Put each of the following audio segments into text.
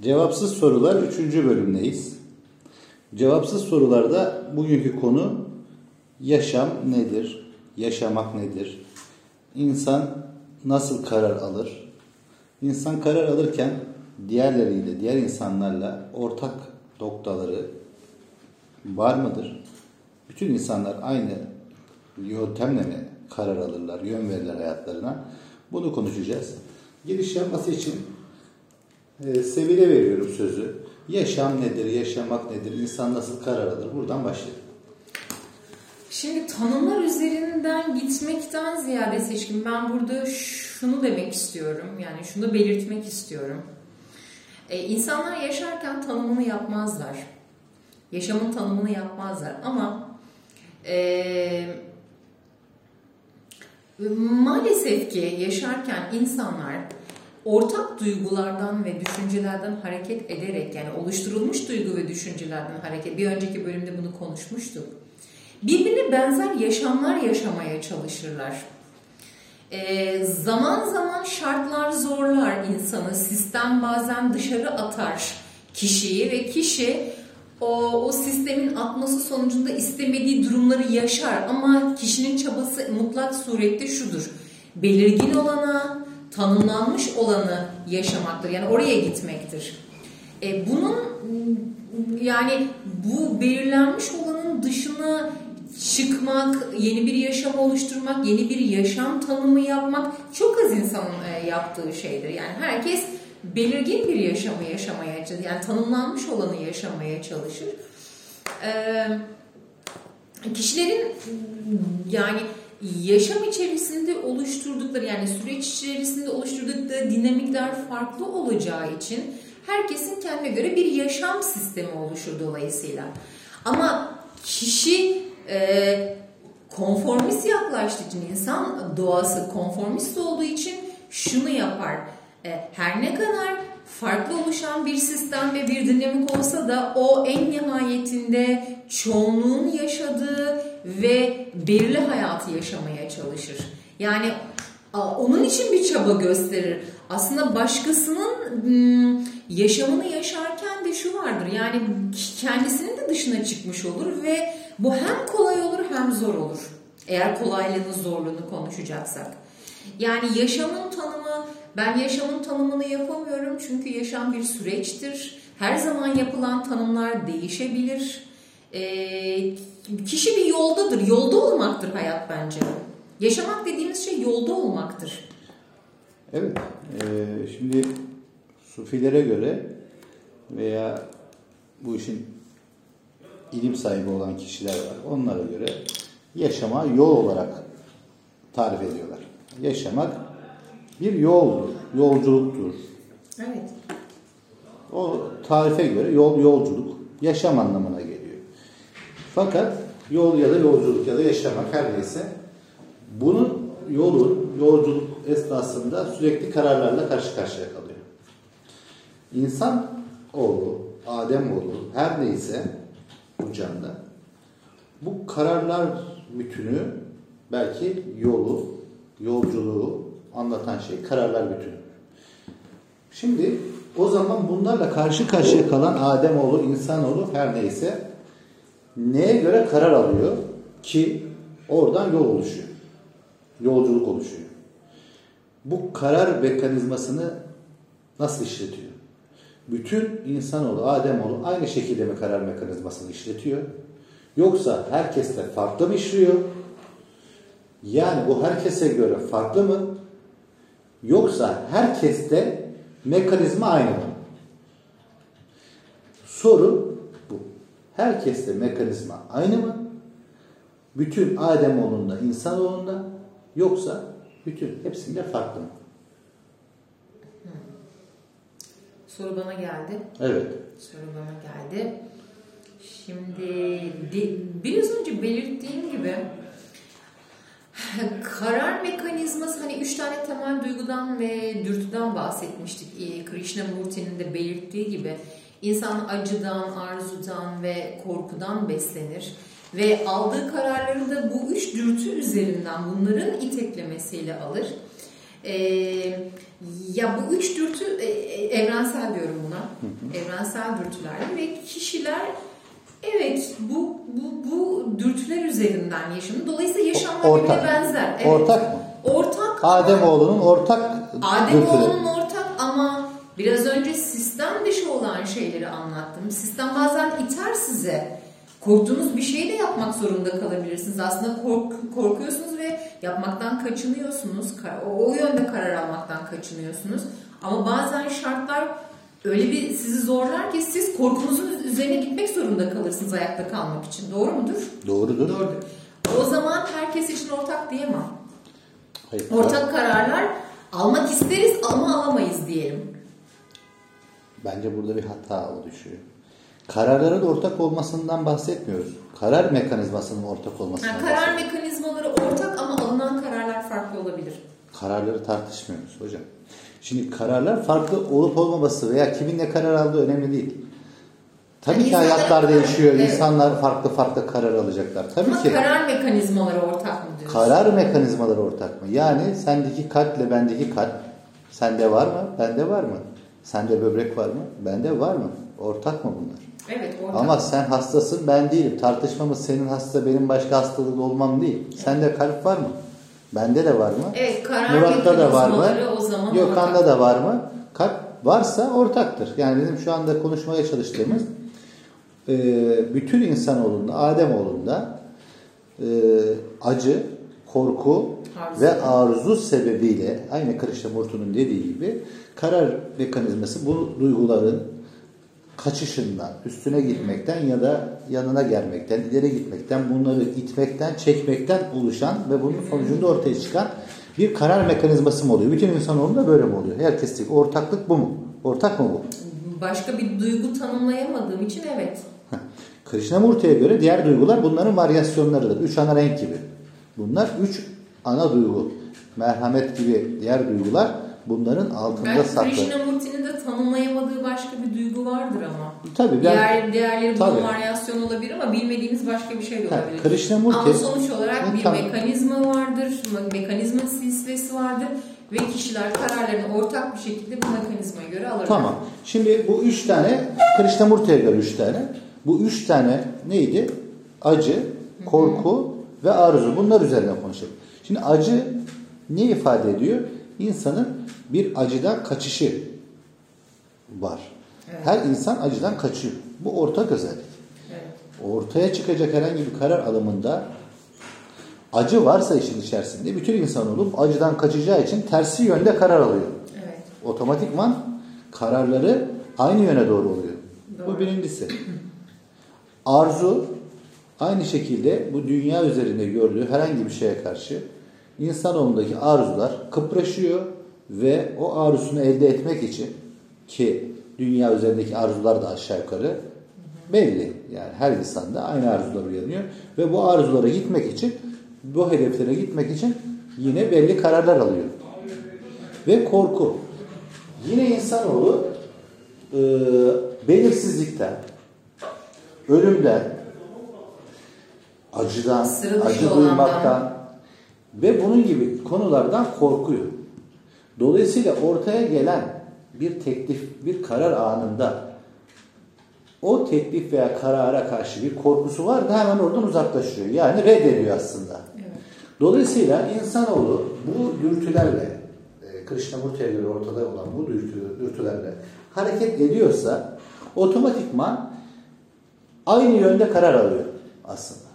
Cevapsız sorular 3. bölümdeyiz. Cevapsız sorularda bugünkü konu yaşam nedir? Yaşamak nedir? İnsan nasıl karar alır? İnsan karar alırken diğerleriyle, diğer insanlarla ortak noktaları var mıdır? Bütün insanlar aynı yöntemle mi karar alırlar, yön verirler hayatlarına? Bunu konuşacağız. Giriş yapması için e, Sevil'e veriyorum sözü. Yaşam nedir, yaşamak nedir, insan nasıl karar alır? Buradan başlayalım. Şimdi tanımlar üzerinden gitmekten ziyade seçkin ben burada şunu demek istiyorum. Yani şunu belirtmek istiyorum. Ee, insanlar yaşarken tanımını yapmazlar. Yaşamın tanımını yapmazlar ama e, maalesef ki yaşarken insanlar ortak duygulardan ve düşüncelerden hareket ederek yani oluşturulmuş duygu ve düşüncelerden hareket bir önceki bölümde bunu konuşmuştuk. Birbirine benzer yaşamlar yaşamaya çalışırlar. Ee, zaman zaman şartlar zorlar insanı. Sistem bazen dışarı atar kişiyi ve kişi o, o sistemin atması sonucunda istemediği durumları yaşar. Ama kişinin çabası mutlak surette şudur. Belirgin olana, tanımlanmış olanı yaşamaktır. Yani oraya gitmektir. E, bunun yani bu belirlenmiş olanın dışına çıkmak, yeni bir yaşam oluşturmak, yeni bir yaşam tanımı yapmak çok az insanın e, yaptığı şeydir. Yani herkes belirgin bir yaşamı yaşamaya çalışır. Yani tanımlanmış olanı yaşamaya çalışır. Ee, kişilerin yani yaşam içerisinde oluşturdukları yani süreç içerisinde oluşturdukları dinamikler farklı olacağı için herkesin kendine göre bir yaşam sistemi oluşur dolayısıyla. Ama kişi e, konformist yaklaştığı için insan doğası konformist olduğu için şunu yapar. E, her ne kadar farklı oluşan bir sistem ve bir dinamik olsa da o en nihayetinde çoğunluğun yaşadığı ve belirli hayatı yaşamaya çalışır. Yani onun için bir çaba gösterir. Aslında başkasının yaşamını yaşarken de şu vardır. Yani kendisinin de dışına çıkmış olur ve bu hem kolay olur hem zor olur. Eğer kolaylığını zorluğunu konuşacaksak. Yani yaşamın tanımı, ben yaşamın tanımını yapamıyorum çünkü yaşam bir süreçtir. Her zaman yapılan tanımlar değişebilir. Ee, kişi bir yoldadır. Yolda olmaktır hayat bence. Yaşamak dediğimiz şey yolda olmaktır. Evet. E, şimdi Sufilere göre veya bu işin ilim sahibi olan kişiler var. Onlara göre yaşama yol olarak tarif ediyorlar. Yaşamak bir yoldur, yolculuktur. Evet. O tarife göre yol yolculuk, yaşam anlamına geliyor. Fakat yol ya da yolculuk ya da yaşamak her neyse bunun yolun, yolculuk esnasında sürekli kararlarla karşı karşıya kalıyor. İnsan oğlu, Adem oğlu her neyse bu canda bu kararlar bütünü belki yolu, yolculuğu anlatan şey kararlar bütünü. Şimdi o zaman bunlarla karşı karşıya kalan Adem oğlu, insan oğlu her neyse neye göre karar alıyor ki oradan yol oluşuyor. Yolculuk oluşuyor. Bu karar mekanizmasını nasıl işletiyor? Bütün insanoğlu, Ademoğlu aynı şekilde mi karar mekanizmasını işletiyor? Yoksa herkes de farklı mı işliyor? Yani bu herkese göre farklı mı? Yoksa herkeste mekanizma aynı mı? Soru Herkeste mekanizma aynı mı? Bütün Ademoğlunda, insanoğlunda yoksa bütün hepsinde farklı mı? Soru bana geldi. Evet. Soru bana geldi. Şimdi biraz önce belirttiğim gibi karar mekanizması hani üç tane temel duygudan ve dürtüden bahsetmiştik. Ee, Krishnamurti'nin de belirttiği gibi İnsan acıdan, arzudan ve korkudan beslenir ve aldığı kararları da bu üç dürtü üzerinden bunların iteklemesiyle alır. Ee, Ya bu üç dürtü e, e, evrensel diyorum buna. Evrensel dürtüler ve kişiler evet bu bu bu dürtüler üzerinden yaşanıyor. Dolayısıyla yaşamlar Ortak. birbirine benzer. Evet. Ortak mı? Ortak. Ademoğlu'nun ortak. Ademoğlu'nun ortak ama biraz önce sistem dışı olan şeyleri anlattım. Sistem bazen iter size. Korktuğunuz bir şeyi de yapmak zorunda kalabilirsiniz. Aslında kork, korkuyorsunuz ve yapmaktan kaçınıyorsunuz. Ka- O, o yönde karar almaktan kaçınıyorsunuz. Ama bazen şartlar öyle bir sizi zorlar ki siz korkunuzun üzerine gitmek zorunda kalırsınız ayakta kalmak için. Doğru mudur? Doğrudur. Doğrudur. O zaman herkes için ortak diyemem. Hayır. Ortak kararlar almak isteriz ama alamayız diyelim. Bence burada bir hata oluşuyor. Kararların ortak olmasından bahsetmiyoruz. Karar mekanizmasının ortak olmasından Yani karar mekanizmaları ortak ama alınan kararlar farklı olabilir. Kararları tartışmıyoruz hocam. Şimdi kararlar farklı olup olmaması veya kimin ne karar aldığı önemli değil. Tabii Yani ki insanların- hayatlar değişiyor. Evet. İnsanlar farklı farklı karar alacaklar. Tabii ama ki. karar mekanizmaları ortak mı diyorsun? Karar mekanizmaları ortak mı? Yani sendeki kalple bendeki kalp sende var mı? Bende var mı? Sende böbrek var mı? Bende var mı? Ortak mı bunlar? Evet ortak. Ama sen hastasın ben değilim. Tartışmamız senin hasta benim başka hastalığı olmam değil. Sende kalp var mı? Bende de var mı? Evet karar Murat'ta da var mı? o zaman Gökhan'da ortak. da var mı? Kalp varsa ortaktır. Yani bizim şu anda konuşmaya çalıştığımız e, bütün insanoğlunda, Ademoğlunda e, acı, korku Arzu. ve arzu sebebiyle aynı Krishnamurti'nin dediği gibi karar mekanizması bu duyguların kaçışından, üstüne gitmekten ya da yanına gelmekten, ileri gitmekten, bunları itmekten, çekmekten oluşan ve bunun sonucunda ortaya çıkan bir karar mekanizması mı oluyor? Bütün insanoğlunda böyle mi oluyor? Herkeslik ortaklık bu mu? Ortak mı bu? Başka bir duygu tanımlayamadığım için evet. Krishnamurti'ye göre diğer duygular bunların varyasyonlarıdır. Üç ana renk gibi. Bunlar üç ana duygu. Merhamet gibi diğer duygular bunların altında Belki saklı. Krishnamurti'nin de tanımlayamadığı başka bir duygu vardır ama. Tabii ben Diğer, diğerleri bunun Tabii. varyasyon olabilir ama bilmediğimiz başka bir şey de Ha, olabilir. Krishnamurti- Ama sonuç olarak bir tamam. mekanizma vardır, me- mekanizma silsilesi vardır ve kişiler kararlarını ortak bir şekilde bu mekanizmaya göre alırlar. Tamam. Şimdi bu üç tane Krishnamurti'ye göre üç tane. Bu üç tane neydi? Acı, korku ve arzu. Bunlar üzerine konuşalım. Şimdi acı ne ifade ediyor? İnsanın bir acıdan kaçışı var. Evet. Her insan acıdan kaçıyor. Bu ortak özellik. Evet. Ortaya çıkacak herhangi bir karar alımında acı varsa işin içerisinde bütün insanoğlu acıdan kaçacağı için tersi yönde karar alıyor Evet. otomatikman kararları aynı yöne doğru oluyor. Doğru. Bu birincisi. Arzu aynı şekilde bu dünya üzerinde gördüğü herhangi bir şeye karşı insanoğlundaki arzular kıpraşıyor ve o arzusunu elde etmek için ki dünya üzerindeki arzular da aşağı yukarı belli. Yani her insanda aynı arzular uyanıyor ve bu arzulara gitmek için bu hedeflere gitmek için yine belli kararlar alıyor. Ve korku. Yine insanoğlu e, belirsizlikten, ölümden, acıdan, acı duymaktan ve bunun gibi konulardan korkuyor. Dolayısıyla ortaya gelen bir teklif, bir karar anında o teklif veya karara karşı bir korkusu var da hemen oradan uzaklaşıyor. Yani reddediyor aslında. Evet. Dolayısıyla insanoğlu bu dürtülerle, e, Krishnamurti'ye göre ortada olan bu dürtü, dürtülerle hareket ediyorsa otomatikman aynı yönde karar alıyor aslında.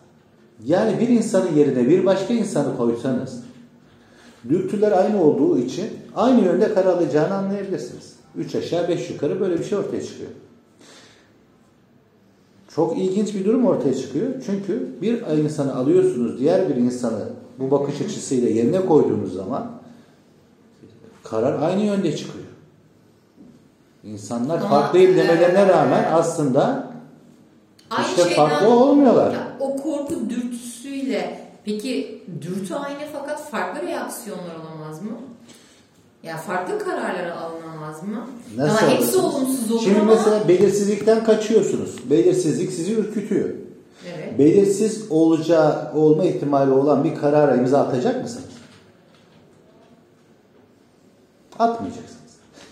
Yani bir insanın yerine bir başka insanı koysanız dürtüler aynı olduğu için aynı yönde karar alacağını anlayabilirsiniz. Üç aşağı beş yukarı böyle bir şey ortaya çıkıyor. Çok ilginç bir durum ortaya çıkıyor. Çünkü bir insanı alıyorsunuz, diğer bir insanı bu bakış açısıyla yerine koyduğunuz zaman karar aynı yönde çıkıyor. İnsanlar farklıyım demelerine rağmen aslında Aynı işte farklı olmuyorlar. O korku dürtüsüyle peki dürtü aynı fakat farklı reaksiyonlar olamaz mı? Ya farklı kararlar alınamaz mı? Nasıl Ama hepsi olumsuz olur Şimdi ama mesela belirsizlikten kaçıyorsunuz. Belirsizlik sizi ürkütüyor. evet. Belirsiz olacağı olma ihtimali olan bir karara imza atacak mısınız? Atmayacaksınız.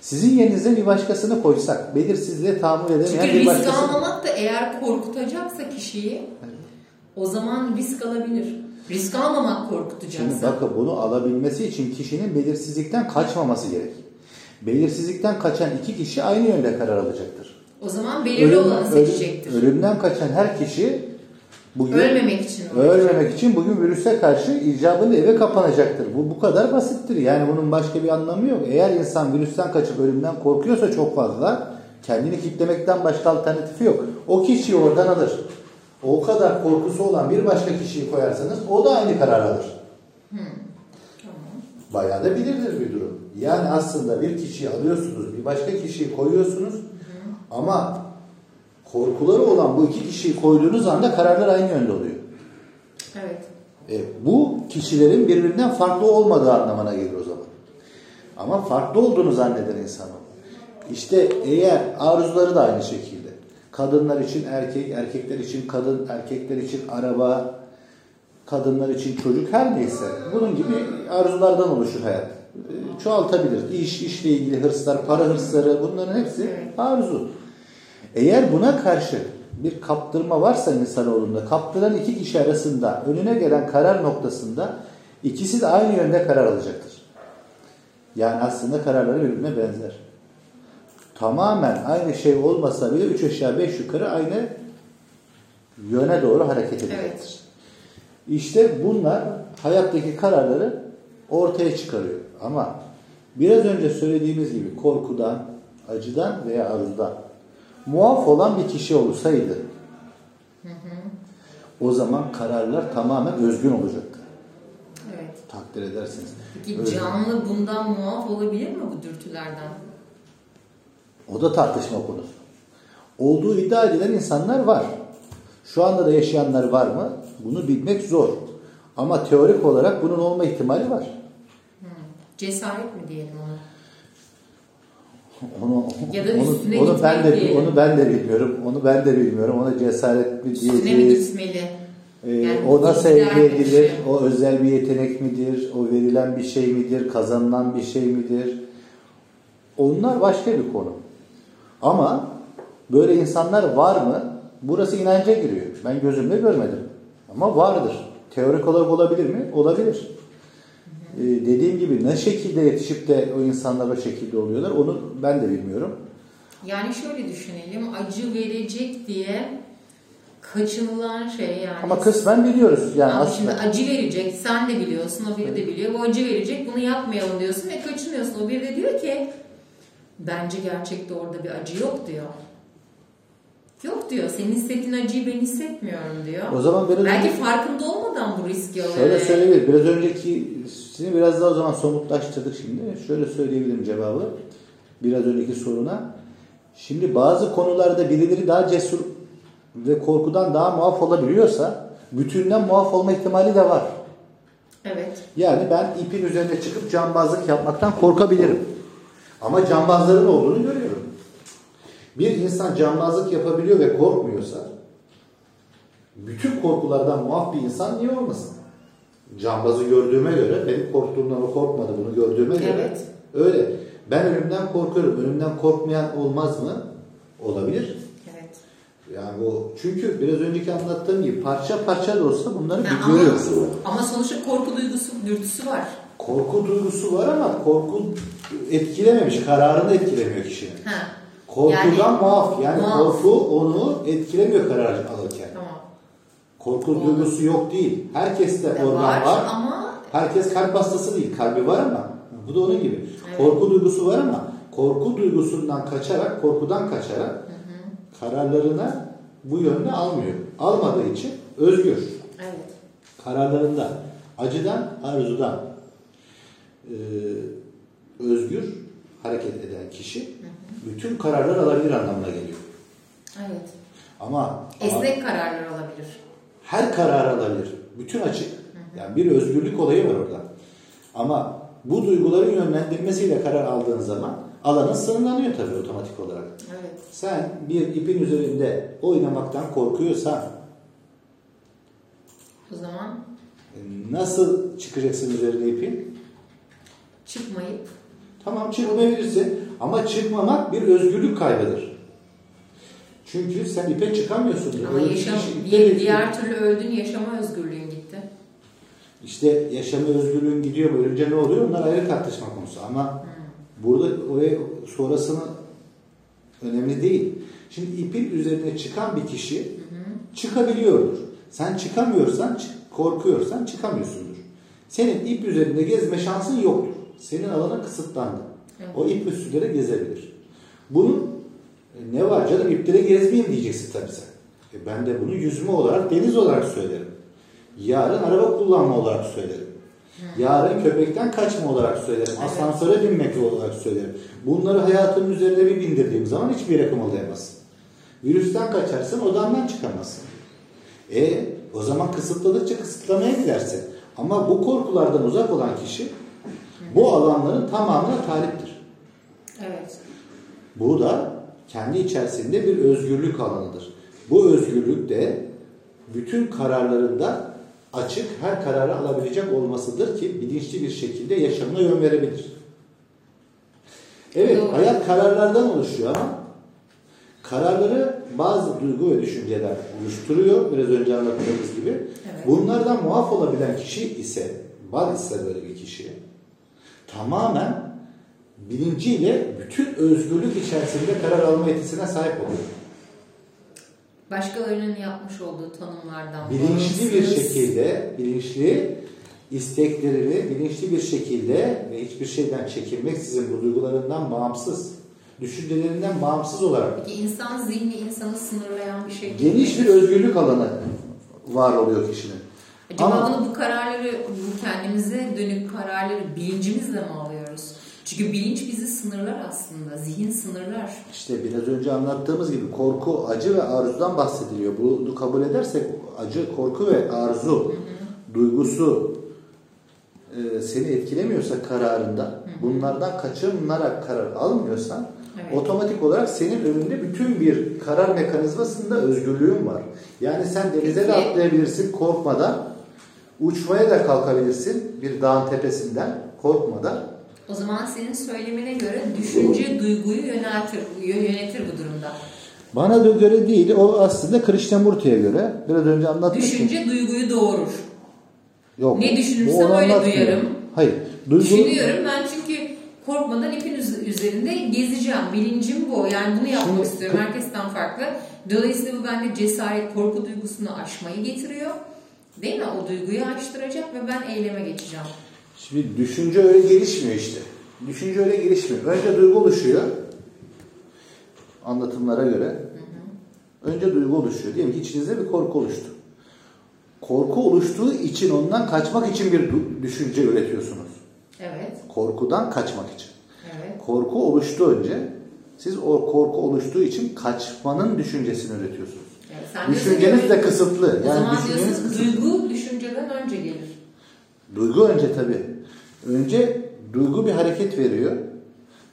Sizin yerinize bir başkasını koysak, belirsizliğe tahammül edemeyen Çünkü bir risk başkası... almamak da eğer korkutacaksa kişiyi o zaman risk alabilir. Risk almamak Şimdi korkutacaksa. bakın bunu alabilmesi için kişinin belirsizlikten kaçmaması gerek. Belirsizlikten kaçan iki kişi aynı yönde karar alacaktır. O zaman belirli olanı ölüm- seçecektir. ölümden kaçan her kişi bugün Ölmemek için. ölmemek için bugün virüse karşı icabında eve kapanacaktır. Bu bu kadar basittir. Yani bunun başka bir anlamı yok. Eğer insan virüsten kaçıp ölümden korkuyorsa çok fazla kendini kitlemekten başka alternatifi yok. O kişiyi oradan alır. O kadar korkusu olan bir başka kişiyi koyarsanız o da aynı karar alır. Tamam. Bayağı da bilirdir bir durum. Yani aslında bir kişiyi alıyorsunuz, bir başka kişiyi koyuyorsunuz ama korkuları olan bu iki kişiyi koyduğunuz anda kararlar aynı yönde oluyor. Evet. E, bu kişilerin birbirinden farklı olmadığı anlamına gelir o zaman. Ama farklı olduğunu zanneder insan o. İşte eğer arzuları da aynı şekilde. Kadınlar için erkek, erkekler için kadın, erkekler için araba, kadınlar için çocuk her neyse. Bunun gibi arzulardan oluşur hayat. E, Çoğaltabilir. İş, işle ilgili hırslar, para hırsları bunların hepsi arzu. Eğer buna karşı bir kaptırma varsa insanoğlunda, kaptıran iki kişi arasında önüne gelen karar noktasında ikisi de aynı yönde karar alacaktır. Yani aslında kararları birbirine benzer. Tamamen aynı şey olmasa bile üç aşağı beş yukarı aynı yöne doğru hareket edecektir. Evet. İşte bunlar hayattaki kararları ortaya çıkarıyor. Ama biraz önce söylediğimiz gibi korkudan, acıdan veya arzudan muaf olan bir kişi olsaydı o zaman kararlar tamamen özgün olacaktı. Evet. Takdir edersiniz. Peki Özgün. canlı bundan muaf olabilir mi bu dürtülerden? O da tartışma konusu. Olduğu iddia edilen insanlar var. Şu anda da yaşayanlar var mı? Bunu bilmek zor. Ama teorik olarak bunun olma ihtimali var. Cesaret mi diyelim ona? Onu, Ya da onu, üstüne onu ben de diyelim. onu ben de bilmiyorum. Onu ben de bilmiyorum. Ona cesaret mi Üstüne mi diyeceğiz? gitmeli? Ee, Yani o nasıl bilgiler elde de bir edilir? şey. O özel bir yetenek midir? O verilen bir şey midir? Kazanılan bir şey midir? Onlar başka bir konu. Ama böyle insanlar var mı? Burası inanca giriyor. Ben gözümle görmedim. Ama vardır. Teorik olarak olabilir mi? Olabilir. Ee, dediğim gibi ne şekilde yetişip de o insanlar o şekilde oluyorlar onu ben de bilmiyorum. Yani şöyle düşünelim. Acı verecek diye kaçınılan şey yani. Ama kısmen biliyoruz yani Ama aslında. şimdi acı verecek. Sen de biliyorsun. O biri de biliyor. Bu acı verecek. Bunu yapmayalım diyorsun ve kaçınıyorsun. O biri de diyor ki bence gerçekte orada bir acı yok diyor. Yok diyor. Senin hissettiğin acıyı ben hissetmiyorum diyor. O zaman biraz Belki önce- farkında olmadan bu riski alıyor. Şöyle söyleyebilirim. Biraz önceki sizi biraz daha o zaman somutlaştırdık şimdi. Şöyle söyleyebilirim cevabı. Biraz önceki soruna. Şimdi bazı konularda birileri daha cesur ve korkudan daha muaf olabiliyorsa bütünden muaf olma ihtimali de var. Evet. Yani ben ipin üzerine çıkıp cambazlık yapmaktan korkabilirim. Ama cambazların olduğunu görüyorum. Bir insan cambazlık yapabiliyor ve korkmuyorsa bütün korkulardan muaf bir insan niye olmasın? Cambazı gördüğüme göre benim korktuğumdan o korkmadı bunu gördüğüme göre Evet. öyle. Ben ölümden korkuyorum. Ölümden korkmayan olmaz mı? Olabilir. Evet. Yani bu çünkü biraz önceki anlattığım gibi parça parça da olsa bunları Ha, bir ama, görüyoruz. ama sonuçta korku duygusu, dürtüsü var. Korku duygusu var ama korku etkilememiş, kararını etkilemiyor kişinin. Ha. Korkudan Yani- muaf. Yani Muaf. korku onu etkilemiyor karar alırken. Korku duygusu yok değil. Herkeste E, organ var, var. ama Herkes kalp hastası değil. Kalbi var ama. Bu da onun gibi. Evet. Korku duygusu var ama korku duygusundan kaçarak, korkudan kaçarak kararlarına bu yönde almıyor. Almadığı için özgür. evet. kararlarında acıdan, arzudan e, özgür hareket eden kişi bütün kararlar alabilir anlamına geliyor. Evet. Ama, ama Esnek kararlar alabilir. Her karar alabilir. Bütün açık. Yani bir özgürlük olayı var orada. Ama bu duyguların yönlendirmesiyle karar aldığın zaman alanın sınırlanıyor tabii otomatik olarak. Evet. Sen bir ipin üzerinde oynamaktan korkuyorsan O zaman e, nasıl çıkacaksın üzerine ipin? çıkmayıp Tamam çıkmayabilirsin ama çıkmamak bir özgürlük kaybıdır. Çünkü sen ipe çıkamıyorsun. Ama yaşam, ipte diğer, diğer türlü öldün yaşama özgürlüğün gitti. İşte yaşama özgürlüğün gidiyor böylece ne oluyor? Onlar ayrı tartışma konusu. Ama burada oraya sonrasını önemli değil. Şimdi ipin üzerine çıkan bir kişi çıkabiliyordur. Sen çıkamıyorsan, çık- korkuyorsan çıkamıyorsundur. Senin ip üzerinde gezme şansın yoktur. Senin alanın kısıtlandı. Evet. O ip üstüleri gezebilir. Bunun e, ne var canım ipte de gezmeyeyim diyeceksin tabii sen. E ben de bunu yüzme olarak, deniz olarak söylerim. Yarın araba kullanma olarak söylerim. Yarın köpekten kaçma olarak söylerim. Evet. Asansöre binmek olarak söylerim. Bunları hayatının üzerine bir bindirdiğim zaman hiçbir yere kımıldayamazsın. Virüsten kaçarsın, odandan çıkamazsın. E o zaman kısıtladıkça kısıtlamaya gidersin. Ama bu korkulardan uzak olan kişi bu alanların tamamına taliptir. Evet. Bu da kendi içerisinde bir özgürlük alanıdır. Bu özgürlük de bütün kararlarında açık her kararı alabilecek olmasıdır ki bilinçli bir şekilde yaşamına yön verebilir. Evet, hayat kararlardan oluşuyor ama kararları bazı duygu ve düşünceler oluşturuyor. Biraz önce anlattığımız gibi. Evet. Bunlardan muaf olabilen kişi ise, var ise böyle bir kişi, tamamen bilinciyle bütün özgürlük içerisinde karar alma yetisine sahip oluyor. Başkalarının yapmış olduğu tanımlardan Bilinçli bir şekilde, bilinçli isteklerini bilinçli bir şekilde ve hiçbir şeyden çekinmeksizin bu duygularından bağımsız, düşüncelerinden bağımsız olarak Peki insan zihni insanı sınırlayan bir şey geniş bir özgürlük alanı var oluyor kişinin. Acaba Ama- bunu bu kararları, bu kendimize dönük kararları bilincimizle mi alıyoruz? Çünkü bilinç bizi sınırlar aslında. Zihin sınırlar. İşte biraz önce anlattığımız gibi korku, acı ve arzudan bahsediliyor. Bunu kabul edersek acı, korku ve arzu duygusu e, seni etkilemiyorsa kararında, bunlardan kaçınarak karar almıyorsan Evet. otomatik olarak senin önünde bütün bir karar mekanizmasında özgürlüğün var. Yani sen denize de atlayabilirsin korkmadan, uçmaya da kalkabilirsin bir dağın tepesinden korkmadan. O zaman senin söylemine göre düşünce duyguyu yöneltir, yönetir bu durumda. Bana da göre değil, o aslında Krishnamurti'ye göre. Biraz önce anlatmıştım. Düşünce duyguyu doğurur. Yok. Ne düşünürsem öyle duyarım. Hayır. Duygu, Düşünüyorum ben çünkü korkmadan ipin üz- üzerinde gezeceğim. Bilincim bu. Yani bunu yapmak Şimdi- istiyorum. Herkesten farklı. Dolayısıyla bu bende cesaret, korku duygusunu aşmayı getiriyor. Değil mi? O duyguyu aştıracak ve ben eyleme geçeceğim. Şimdi düşünce öyle gelişmiyor işte. Düşünce öyle gelişmiyor. Önce duygu oluşuyor. Anlatımlara göre. Önce duygu oluşuyor. Diyelim ki içinizde bir korku oluştu. Korku oluştuğu için ondan kaçmak için bir düşünce üretiyorsunuz. Evet. Korkudan kaçmak için. Evet. Korku oluştu önce. Siz o korku oluştuğu için kaçmanın düşüncesini üretiyorsunuz. evet. Düşünceniz de kısıtlı. O Yani zaman düşünceniz diyorsun kısıtlı. duygu düşünceden önce gelir. Duygu önce tabii. Önce duygu bir hareket veriyor.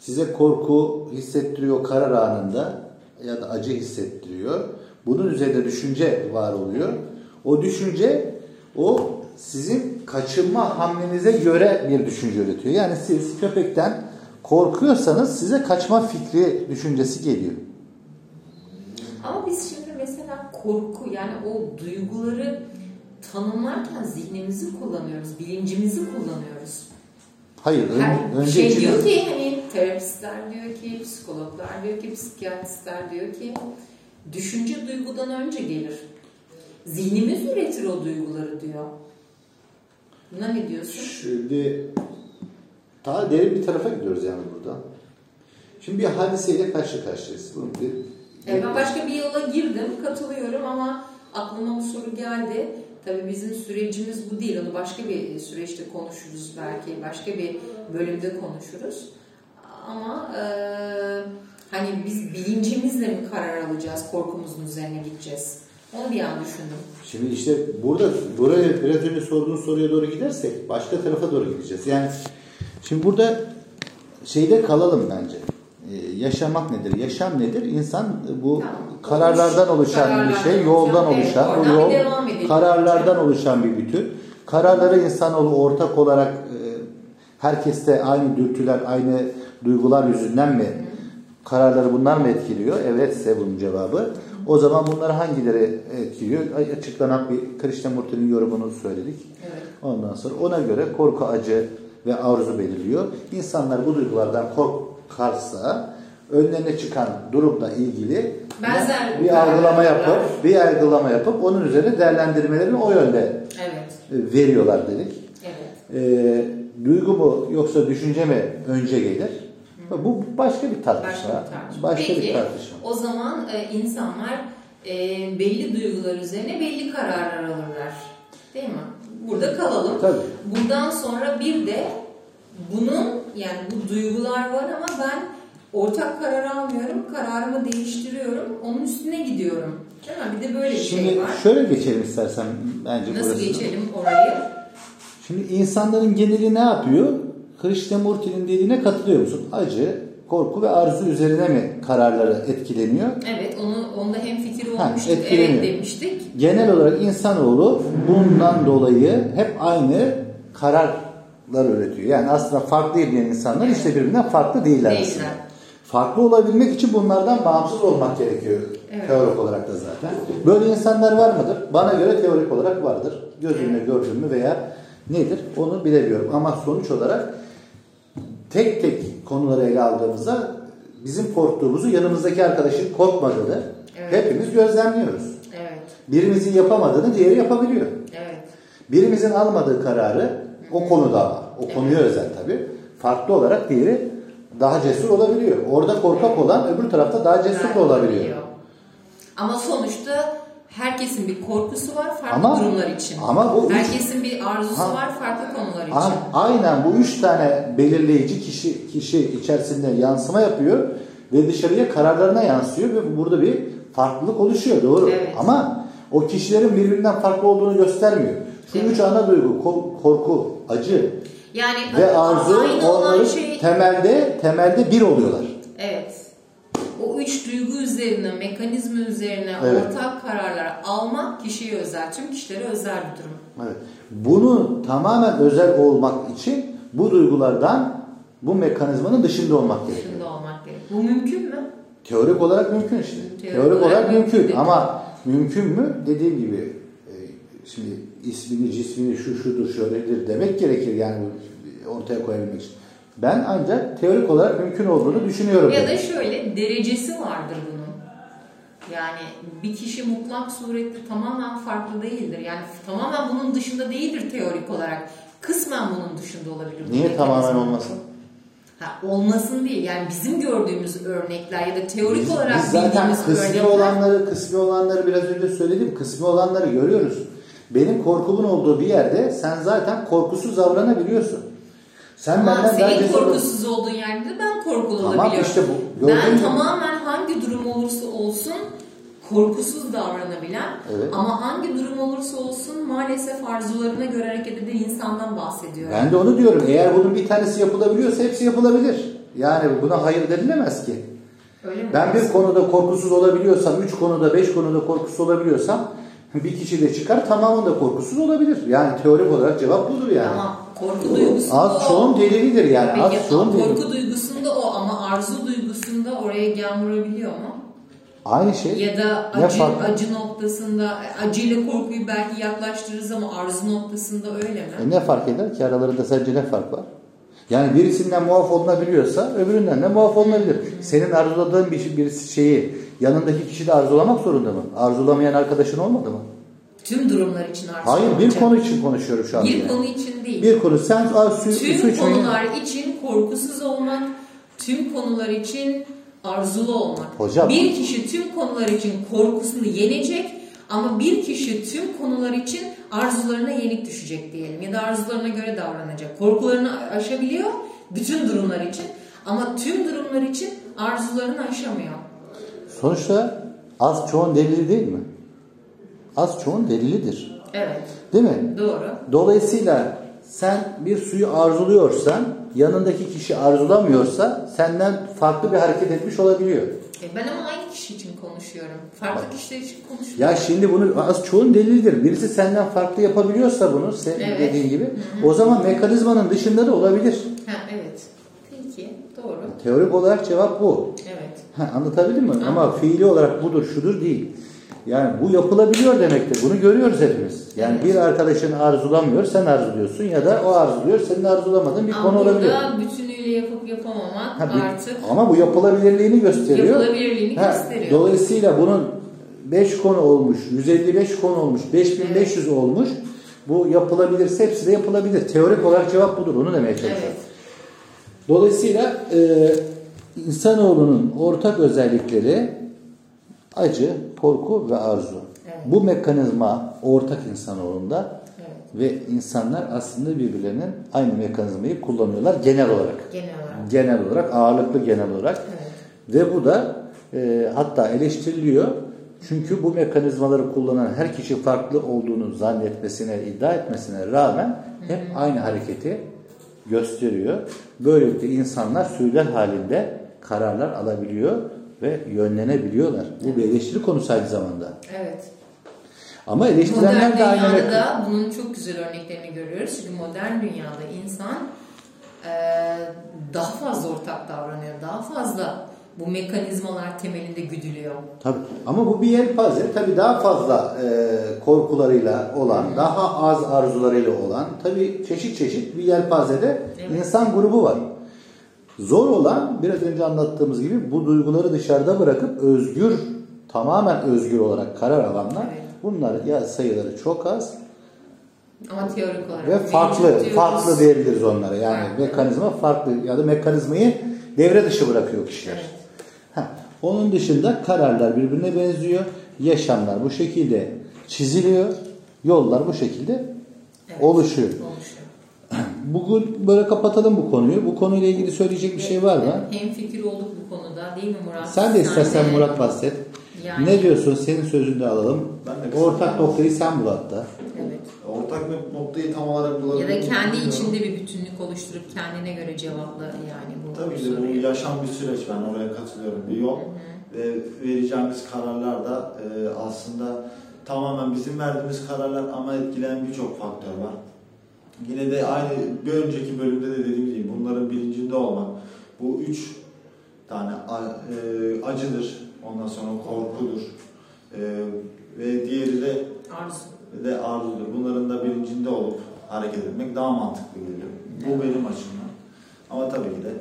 Size korku hissettiriyor karar anında ya da acı hissettiriyor. Bunun üzerinde düşünce var oluyor. O düşünce o sizin kaçınma hamlenize göre bir düşünce üretiyor. Yani siz köpekten korkuyorsanız size kaçma fikri düşüncesi geliyor. Ama biz şimdi mesela korku yani o duyguları tanımlarken zihnimizi kullanıyoruz, bilincimizi kullanıyoruz. Hayır, ön- Her önce şey içine- diyor ki hani terapistler diyor ki, psikologlar diyor ki, psikiyatristler diyor ki düşünce duygudan önce gelir. Zihnimiz üretir o duyguları diyor. Buna ne diyorsun? Şimdi daha derin bir tarafa gidiyoruz yani burada. Şimdi bir hadiseyle karşı karşıyayız. Bunun bir, Evet, ben başka bir yola girdim, katılıyorum ama aklıma bu soru geldi. Tabii bizim sürecimiz bu değil. Onu başka bir süreçte konuşuruz belki. Başka bir bölümde konuşuruz. Ama e, hani biz bilincimizle mi karar alacağız, korkumuzun üzerine gideceğiz? Onu bir an düşündüm. Şimdi işte burada buraya biraz önce sorduğun soruya doğru gidersek başka tarafa doğru gideceğiz. Yani şimdi burada şeyde kalalım bence. Yaşamak nedir? Yaşam nedir? İnsan bu Tamam. kararlardan oluşan bir şey, Kararlardan yoldan oluşan, evet, oluşan, o oradan yol kararlardan oluşan bir bütün. Kararları insanoğlu ortak olarak e, herkeste aynı dürtüler, aynı duygular yüzünden mi kararları bunlar mı etkiliyor? Evetse bunun cevabı. O zaman bunları hangileri etkiliyor? Açıklanan bir Krishnamurti'nin yorumunu söyledik. Evet. Ondan sonra ona göre korku, acı ve arzu belirliyor. İnsanlar bu duygulardan korkarsa önlerine çıkan durumla ilgili Benzer bir kararlar. yapıp bir yargılama yapıp onun üzerine değerlendirmelerini o yönde Evet. e, veriyorlar dedik. Evet. E, duygu mu yoksa düşünce mi önce gelir? Bu başka bir tartışma. Başka bir tartışma. Başka Peki, bir tartışma. o zaman e, insanlar e, belli duygular üzerine belli kararlar alırlar. Değil mi? Burada kalalım. Tabii. Bundan sonra bir de bunun yani bu duygular var ama ben ortak karar almıyorum. Kararımı değiştiriyorum. Onun üstüne gidiyorum. Değil mi? Bir de böyle bir Şimdi şey var. şöyle geçelim istersen bence Nasıl burasını. geçelim orayı? Şimdi insanların geneli ne yapıyor? Krishnamurti'nin dediğine katılıyor musun? Acı, korku ve arzu üzerine mi kararları etkileniyor? Evet, onu onda hem fikir Ha, olmuştuk. etkileniyor. Evet demiştik. Genel olarak insanoğlu bundan dolayı hep aynı kararlar üretiyor. Yani aslında farklı diyen insanlar işte birbirinden farklı değiller Değiller. Farklı olabilmek için bunlardan bağımsız olmak gerekiyor. Evet. Teorik olarak da zaten. Böyle insanlar var mıdır? Bana göre teorik olarak vardır. Gözümle gördüm mü veya nedir onu bilemiyorum. Ama sonuç olarak tek tek konuları ele aldığımızda bizim korktuğumuzu yanımızdaki arkadaşın korkmadığını Evet. hepimiz gözlemliyoruz. Evet, Birimizin yapamadığını diğeri yapabiliyor. evet. Birimizin almadığı kararı o konuda o konuya özel tabii. Farklı olarak diğeri daha cesur olabiliyor. Orada korkak olan öbür tarafta daha cesur da olabiliyor. Ama sonuçta herkesin bir korkusu var farklı Ama- durumlar için. ama bu üç- herkesin bir arzusu Ha. var farklı konular için. A- Aynen bu üç tane belirleyici kişi kişi içerisinde yansıma yapıyor ve dışarıya kararlarına yansıyor ve burada bir farklılık oluşuyor doğru. Evet. Ama o kişilerin birbirinden farklı olduğunu göstermiyor. Evet. üç ana duygu ko- korku, acı Yani ve arzu onların şey temelde temelde bir oluyorlar. evet. O üç duygu üzerine, mekanizma üzerine Evet. ortak kararlar almak kişiye özel, tüm kişilere özel bir durum. Evet. Bunu tamamen özel olmak için bu duygulardan bu mekanizmanın dışında olmak gerekiyor. Dışında olmak gerek. Bu mümkün mü? Teorik olarak mümkün işte. Teorik Teorik, olarak olarak mümkün mümkün. ama mümkün mü? Dediğim gibi e, şimdi ismini, cismini şu şudur şöyledir demek gerekir yani ortaya koyabilmek için. Ben ancak teorik olarak mümkün olduğunu düşünüyorum. Ya da şöyle derecesi vardır bunun. Yani bir kişi mutlak surette tamamen farklı değildir. Yani tamamen bunun dışında değildir teorik olarak. Kısmen bunun dışında olabilir. Niye mekanizma. tamamen olmasın? Ha, olmasın değil. Yani bizim gördüğümüz örnekler ya da teorik Biz, olarak biz zaten kısmi örnekler. olanları, kısmi olanları biraz önce söyledim. Kısmi olanları görüyoruz. Benim korkumun olduğu bir yerde sen zaten korkusuz davranabiliyorsun. Sen Ama benden senin ol- korkusuz olduğun yerde de ben korkulu Tamam, olabiliyorum. işte bu. Ben mü? tamamen hangi durum olursa olsun korkusuz davranabilen Evet. ama hangi durum olursa olsun maalesef arzularına göre hareket eden insandan bahsediyorum. Ben de onu diyorum. Eğer bunun bir tanesi yapılabiliyorsa hepsi yapılabilir. Yani buna hayır denilemez ki. Öyle mi? Ben bir konuda korkusuz olabiliyorsam, üç konuda, beş konuda korkusuz olabiliyorsam bir kişi de çıkar tamamında korkusuz olabilir. Yani teorik olarak cevap budur yani. Ama korku duygusunda Az çoğun delilidir yani. Peki, Az çoğun delili. korku duygusunda o ama arzu duygusunda oraya gen vurabiliyor mu? Aynı şey. Ya da acı, farkı? acı noktasında acıyla korkuyu belki yaklaştırırız ama arzu noktasında öyle mi? E ne fark eder ki aralarında sence ne fark var? Yani birisinden muaf olunabiliyorsa öbüründen de muaf olunabilir. Senin arzuladığın bir, bir şeyi yanındaki kişi de arzulamak zorunda mı? Arzulamayan arkadaşın olmadı mı? Tüm durumlar için arzu Hayır bir konu için konuşuyorum şu anda. Bir yani. konu için değil. Bir konu sen su tüm içmeyi- konular için korkusuz olmak, tüm konular için arzulu olmak. Hocam- Bir kişi tüm konular için korkusunu yenecek ama bir kişi tüm konular için arzularına yenik düşecek diyelim ya da arzularına göre davranacak. Korkularını aşabiliyor bütün durumlar için ama tüm durumlar için arzularını aşamıyor. Sonuçta az çoğun delili değil mi? Az çoğun delilidir. Evet, Değil mi? doğru. Dolayısıyla sen bir suyu arzuluyorsan yanındaki kişi arzulamıyorsa senden farklı bir hareket etmiş olabiliyor. E ben ama aynı kişi için konuşuyorum. Farklı kişiler için konuşmuyorum. Ya şimdi bunu az çoğun delildir. Birisi senden farklı yapabiliyorsa bunu senin Evet. dediğin gibi o zaman mekanizmanın dışında da olabilir. Ha, evet. Peki, Doğru. Teorik olarak cevap bu. Evet. Ha, anlatabildim mi? Anladım. Ama fiili olarak budur, şudur değil. Yani bu yapılabiliyor demektir. Bunu görüyoruz hepimiz. Yani Evet. bir arkadaşın arzulamıyor, sen arzuluyorsun ya da o arzuluyor, senin arzulamadığın bir Ama konu olabiliyor. burada bütünüyle yapıp yapamamak Ha, bir- artık ama bu yapılabilirliğini gösteriyor. yapılabilirliğini Ha, gösteriyor. Dolayısıyla bunun 5 konu olmuş, 155 konu olmuş, 5500 olmuş. Bu yapılabilirse hepsi de yapılabilir. Teorik olarak cevap budur. Onu demeye çalışıyorum. Evet. Dolayısıyla e, insanoğlunun ortak özellikleri acı, korku ve arzu. Evet. Bu mekanizma ortak insanoğlunda Evet. Ve insanlar aslında birbirlerinin aynı mekanizmayı kullanıyorlar genel olarak. Genel olarak. Genel olarak, ağırlıklı genel olarak. Evet. Ve bu da e, hatta eleştiriliyor. Çünkü bu mekanizmaları kullanan her kişi farklı olduğunu zannetmesine, iddia etmesine rağmen hep aynı hareketi gösteriyor. Böylelikle insanlar sürüler halinde kararlar alabiliyor ve yönlenebiliyorlar. Bu bir eleştiri konusu aynı zamanda. Evet. Ama eleştirenler Modern de aynı dünyada mekan- da bunun çok güzel örneklerini görüyoruz. Çünkü modern dünyada insan e, daha fazla ortak davranıyor. Daha fazla bu mekanizmalar temelinde güdülüyor. Tabii. Ama bu bir yelpaze. Tabii daha fazla e, korkularıyla olan, daha az arzularıyla olan, tabii çeşit çeşit bir yelpazede Evet. insan grubu var. Zor olan biraz önce anlattığımız gibi bu duyguları dışarıda bırakıp özgür, tamamen özgür olarak karar alanlar. Evet. Bunlar ya sayıları çok az Ama teorik olarak. ve farklı, diyoruz. farklı diyebiliriz onlara. Yani Farklı. mekanizma farklı ya da mekanizmayı devre dışı bırakıyor kişiler. Evet. Ha, onun dışında kararlar birbirine benziyor. Yaşamlar bu şekilde çiziliyor. Yollar bu şekilde Evet. oluşuyor. Oluşuyor. Bugün böyle kapatalım bu konuyu. Bu konuyla ilgili söyleyecek bir şey var mı? Hem fikir olduk bu konuda değil mi Murat? Sen de istersen Murat bahset. Yani- Ne diyorsun? Senin sözünü de alalım. Ben de Ortak noktayı sen bul hatta. Evet. Ortak bir noktayı tam olarak bulabilir Ya da kendi içinde bir bütünlük oluşturup kendine göre cevapla yani bu Tabii ki bu yaşam bir süreç ben oraya katılıyorum bir yol ve vereceğimiz kararlar da e, aslında tamamen bizim verdiğimiz kararlar ama etkileyen birçok faktör var. Yine de aynı bir önceki bölümde de dediğim gibi bunların bilincinde olmak bu üç tane a- e, acıdır ondan sonra korkudur e, ve diğeri de Arzu. de arzudur. Bunların da bilincinde olup hareket etmek daha mantıklı geliyor. Bu benim açımdan. Ama tabii ki de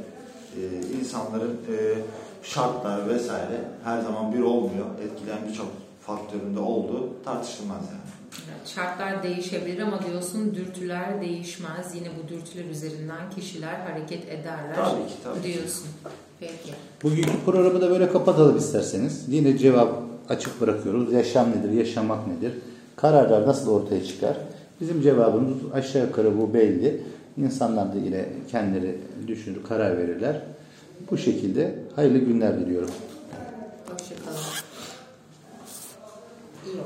e, insanların e, şartlar vesaire her zaman bir olmuyor. Etkileyen birçok faktöründe olduğu tartışılmaz yani. Evet, Şartlar değişebilir ama diyorsun dürtüler değişmez. Yine bu dürtüler üzerinden kişiler hareket ederler Tabii ki, tabii ki. Peki. Bugünkü programı da böyle kapatalım isterseniz. Yine cevap açık bırakıyoruz. Yaşam nedir, yaşamak nedir? Kararlar nasıl ortaya çıkar? Bizim cevabımız aşağı yukarı bu belli. İnsanlar da yine kendileri düşünür, karar verirler. Bu şekilde hayırlı günler diliyorum.